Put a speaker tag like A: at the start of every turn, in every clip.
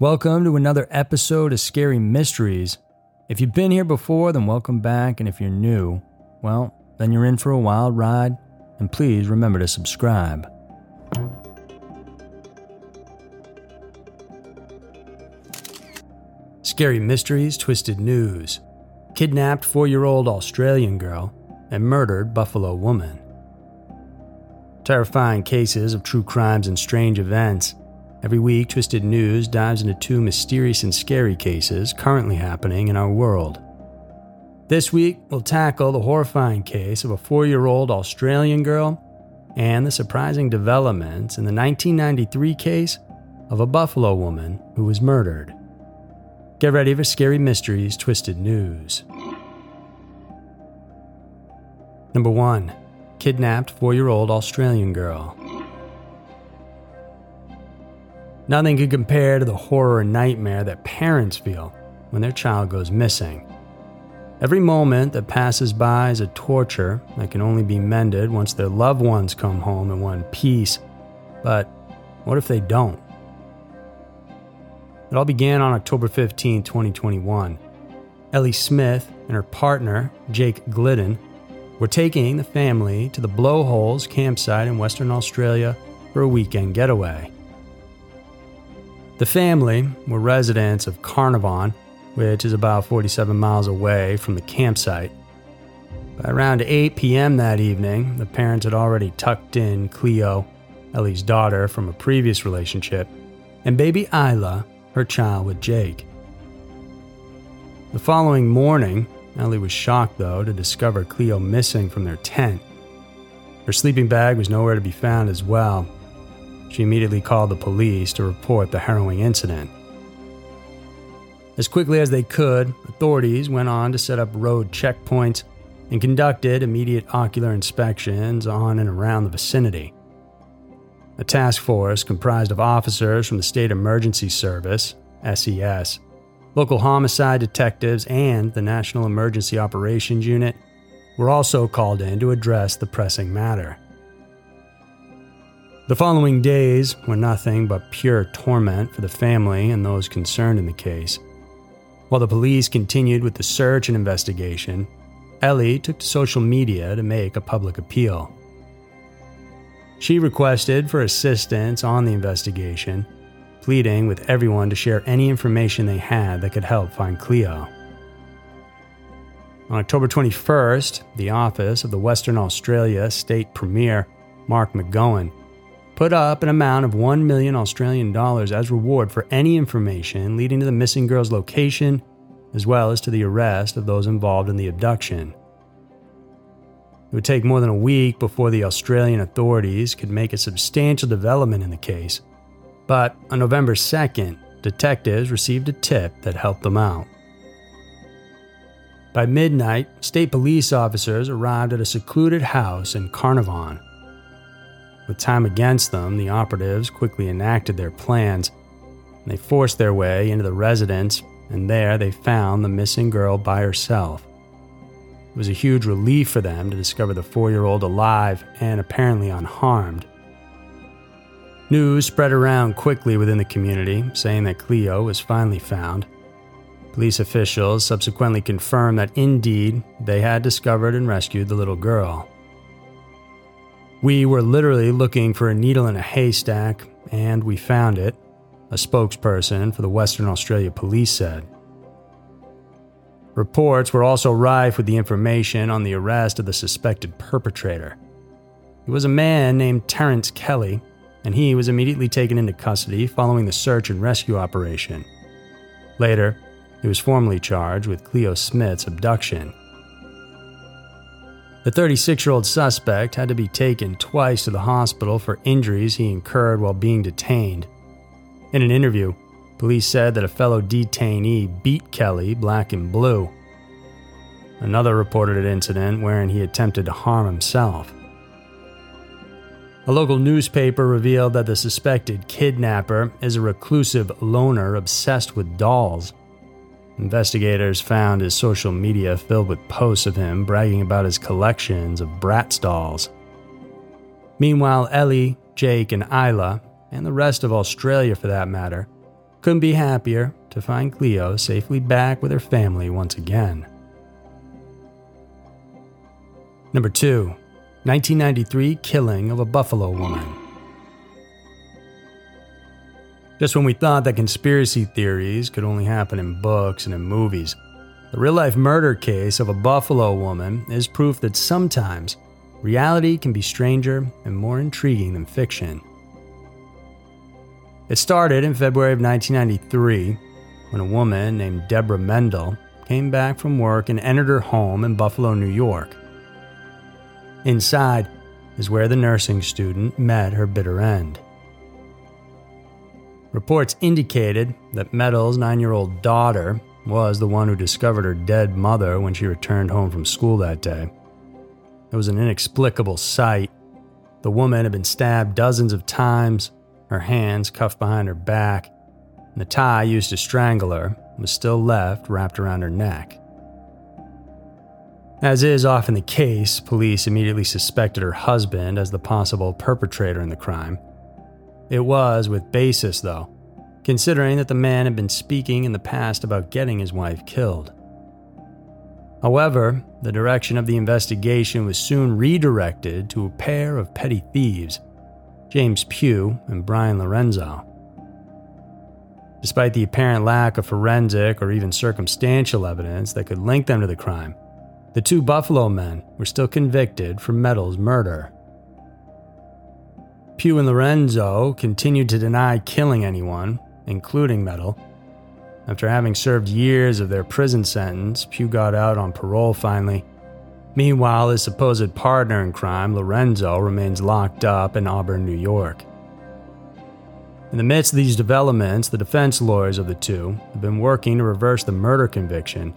A: Welcome to another episode of Scary Mysteries. If you've been here before, then welcome back, and if you're new, well, then you're in for a wild ride, and please remember to subscribe. Scary Mysteries Twisted News Kidnapped four year old Australian girl and murdered Buffalo woman. Terrifying cases of true crimes and strange events Every week, Twisted News dives into two mysterious and scary cases currently happening in our world. This week, we'll tackle the horrifying case of a four year old Australian girl and the surprising developments in the 1993 case of a Buffalo woman who was murdered. Get ready for Scary Mysteries Twisted News. Number 1 Kidnapped four year old Australian girl. Nothing can compare to the horror and nightmare that parents feel when their child goes missing. Every moment that passes by is a torture that can only be mended once their loved ones come home in one piece. But what if they don't? It all began on October 15, 2021. Ellie Smith and her partner, Jake Gliddon, were taking the family to the Blowholes campsite in Western Australia for a weekend getaway. The family were residents of Carnarvon, which is about 47 miles away from the campsite. By around 8 p.m. that evening, the parents had already tucked in Cleo, Ellie's daughter from a previous relationship, and baby Isla, her child with Jake. The following morning, Ellie was shocked, though, to discover Cleo missing from their tent. Her sleeping bag was nowhere to be found as well, she immediately called the police to report the harrowing incident. As quickly as they could, authorities went on to set up road checkpoints and conducted immediate ocular inspections on and around the vicinity. A task force comprised of officers from the State Emergency Service, SES, local homicide detectives, and the National Emergency Operations Unit were also called in to address the pressing matter. The following days were nothing but pure torment for the family and those concerned in the case. While the police continued with the search and investigation, Ellie took to social media to make a public appeal. She requested for assistance on the investigation, pleading with everyone to share any information they had that could help find Cleo. On October 21st, the office of the Western Australia State Premier, Mark McGowan, put up an amount of 1 million Australian dollars as reward for any information leading to the missing girl's location, as well as to the arrest of those involved in the abduction. It would take more than a week before the Australian authorities could make a substantial development in the case, but on November 2nd, detectives received a tip that helped them out. By midnight, state police officers arrived at a secluded house in Carnarvon with time against them, the operatives quickly enacted their plans. They forced their way into the residence, and there they found the missing girl by herself. It was a huge relief for them to discover the four year old alive and apparently unharmed. News spread around quickly within the community, saying that Cleo was finally found. Police officials subsequently confirmed that indeed they had discovered and rescued the little girl. We were literally looking for a needle in a haystack, and we found it, a spokesperson for the Western Australia Police said. Reports were also rife with the information on the arrest of the suspected perpetrator. He was a man named Terence Kelly, and he was immediately taken into custody following the search and rescue operation. Later, he was formally charged with Cleo Smith's abduction. The 36 year old suspect had to be taken twice to the hospital for injuries he incurred while being detained. In an interview, police said that a fellow detainee beat Kelly black and blue. Another reported an incident wherein he attempted to harm himself. A local newspaper revealed that the suspected kidnapper is a reclusive loner obsessed with dolls. Investigators found his social media filled with posts of him bragging about his collections of Bratz dolls. Meanwhile, Ellie, Jake, and Isla, and the rest of Australia for that matter, couldn't be happier to find Cleo safely back with her family once again. Number 2. 1993 Killing of a Buffalo Woman. Just when we thought that conspiracy theories could only happen in books and in movies, the real life murder case of a Buffalo woman is proof that sometimes reality can be stranger and more intriguing than fiction. It started in February of 1993 when a woman named Deborah Mendel came back from work and entered her home in Buffalo, New York. Inside is where the nursing student met her bitter end. Reports indicated that Mendel's nine year old daughter was the one who discovered her dead mother when she returned home from school that day. It was an inexplicable sight. The woman had been stabbed dozens of times, her hands cuffed behind her back, and the tie used to strangle her was still left wrapped around her neck. As is often the case, police immediately suspected her husband as the possible perpetrator in the crime. It was with basis, though, considering that the man had been speaking in the past about getting his wife killed. However, the direction of the investigation was soon redirected to a pair of petty thieves, James Pugh and Brian Lorenzo. Despite the apparent lack of forensic or even circumstantial evidence that could link them to the crime, the two Buffalo men were still convicted for Mendel's murder. Pugh and Lorenzo continued to deny killing anyone, including Mendel. After having served years of their prison sentence, Pugh got out on parole finally. Meanwhile, his supposed partner in crime, Lorenzo, remains locked up in Auburn, New York. In the midst of these developments, the defense lawyers of the two have been working to reverse the murder conviction,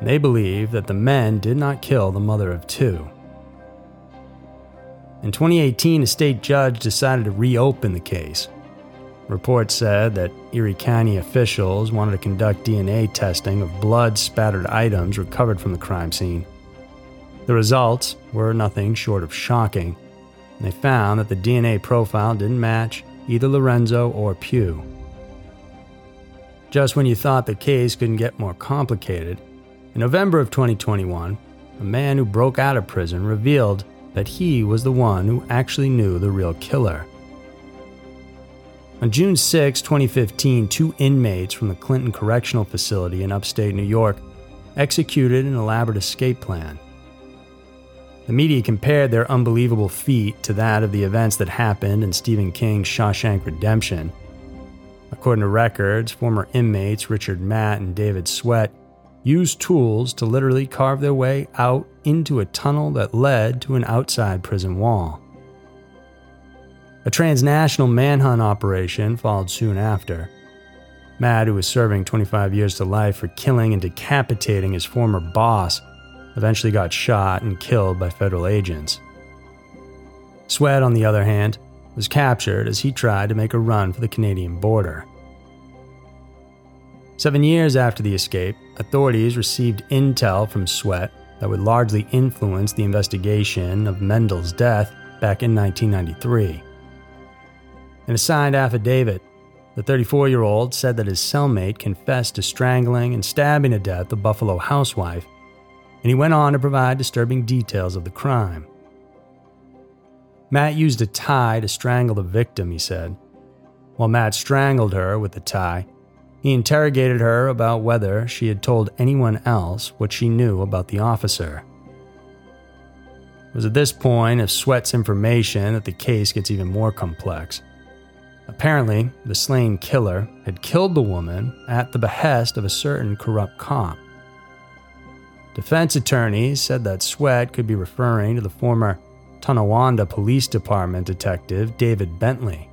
A: they believe that the men did not kill the mother of two. In 2018, a state judge decided to reopen the case. Reports said that Erie County officials wanted to conduct DNA testing of blood spattered items recovered from the crime scene. The results were nothing short of shocking. They found that the DNA profile didn't match either Lorenzo or Pugh. Just when you thought the case couldn't get more complicated, in November of 2021, a man who broke out of prison revealed that he was the one who actually knew the real killer. On June 6, 2015, two inmates from the Clinton Correctional Facility in upstate New York executed an elaborate escape plan. The media compared their unbelievable feat to that of the events that happened in Stephen King's Shawshank Redemption. According to records, former inmates Richard Matt and David Sweat used tools to literally carve their way out into a tunnel that led to an outside prison wall. A transnational manhunt operation followed soon after. Matt, who was serving 25 years to life for killing and decapitating his former boss, eventually got shot and killed by federal agents. Sweat, on the other hand, was captured as he tried to make a run for the Canadian border. Seven years after the escape, authorities received intel from Sweat that would largely influence the investigation of Mendel's death back in 1993. In a signed affidavit, the 34 year old said that his cellmate confessed to strangling and stabbing to death the Buffalo housewife, and he went on to provide disturbing details of the crime. Matt used a tie to strangle the victim, he said. While Matt strangled her with the tie, he interrogated her about whether she had told anyone else what she knew about the officer. It was at this point of Sweat's information that the case gets even more complex. Apparently, the slain killer had killed the woman at the behest of a certain corrupt cop. Defense attorneys said that Sweat could be referring to the former Tonawanda Police Department detective David Bentley.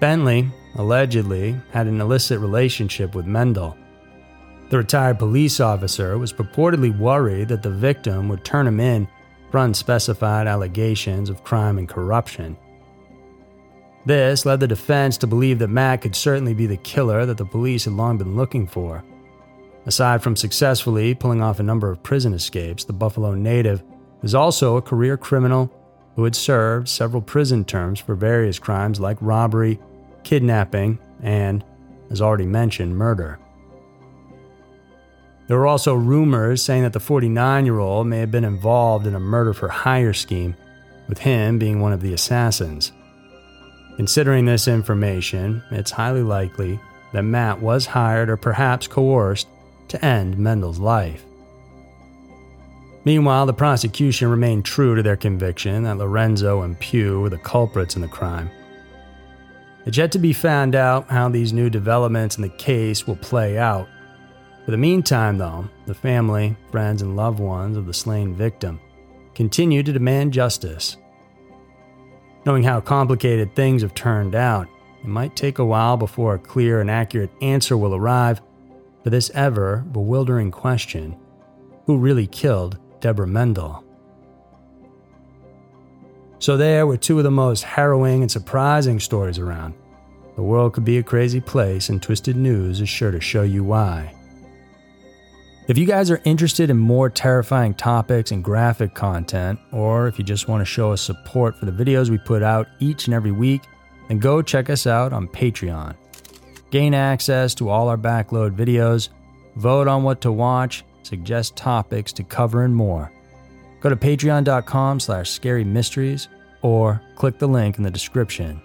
A: Bentley allegedly had an illicit relationship with Mendel. The retired police officer was purportedly worried that the victim would turn him in for unspecified allegations of crime and corruption. This led the defense to believe that Matt could certainly be the killer that the police had long been looking for. Aside from successfully pulling off a number of prison escapes, the Buffalo native was also a career criminal who had served several prison terms for various crimes like robbery, kidnapping, and, as already mentioned, murder. There were also rumors saying that the 49 year old may have been involved in a murder for hire scheme, with him being one of the assassins. Considering this information, it's highly likely that Matt was hired or perhaps coerced to end Mendel's life. Meanwhile, the prosecution remained true to their conviction that Lorenzo and Pugh were the culprits in the crime. It's yet to be found out how these new developments in the case will play out, for the meantime, though, the family, friends, and loved ones of the slain victim continue to demand justice. Knowing how complicated things have turned out, it might take a while before a clear and accurate answer will arrive for this ever bewildering question who really killed Deborah Mendel? So, there were two of the most harrowing and surprising stories around. The world could be a crazy place, and Twisted News is sure to show you why. If you guys are interested in more terrifying topics and graphic content, or if you just want to show us support for the videos we put out each and every week, then go check us out on Patreon. Gain access to all our backload videos, vote on what to watch, suggest topics to cover, and more. Go to patreon.com slash scary mysteries or click the link in the description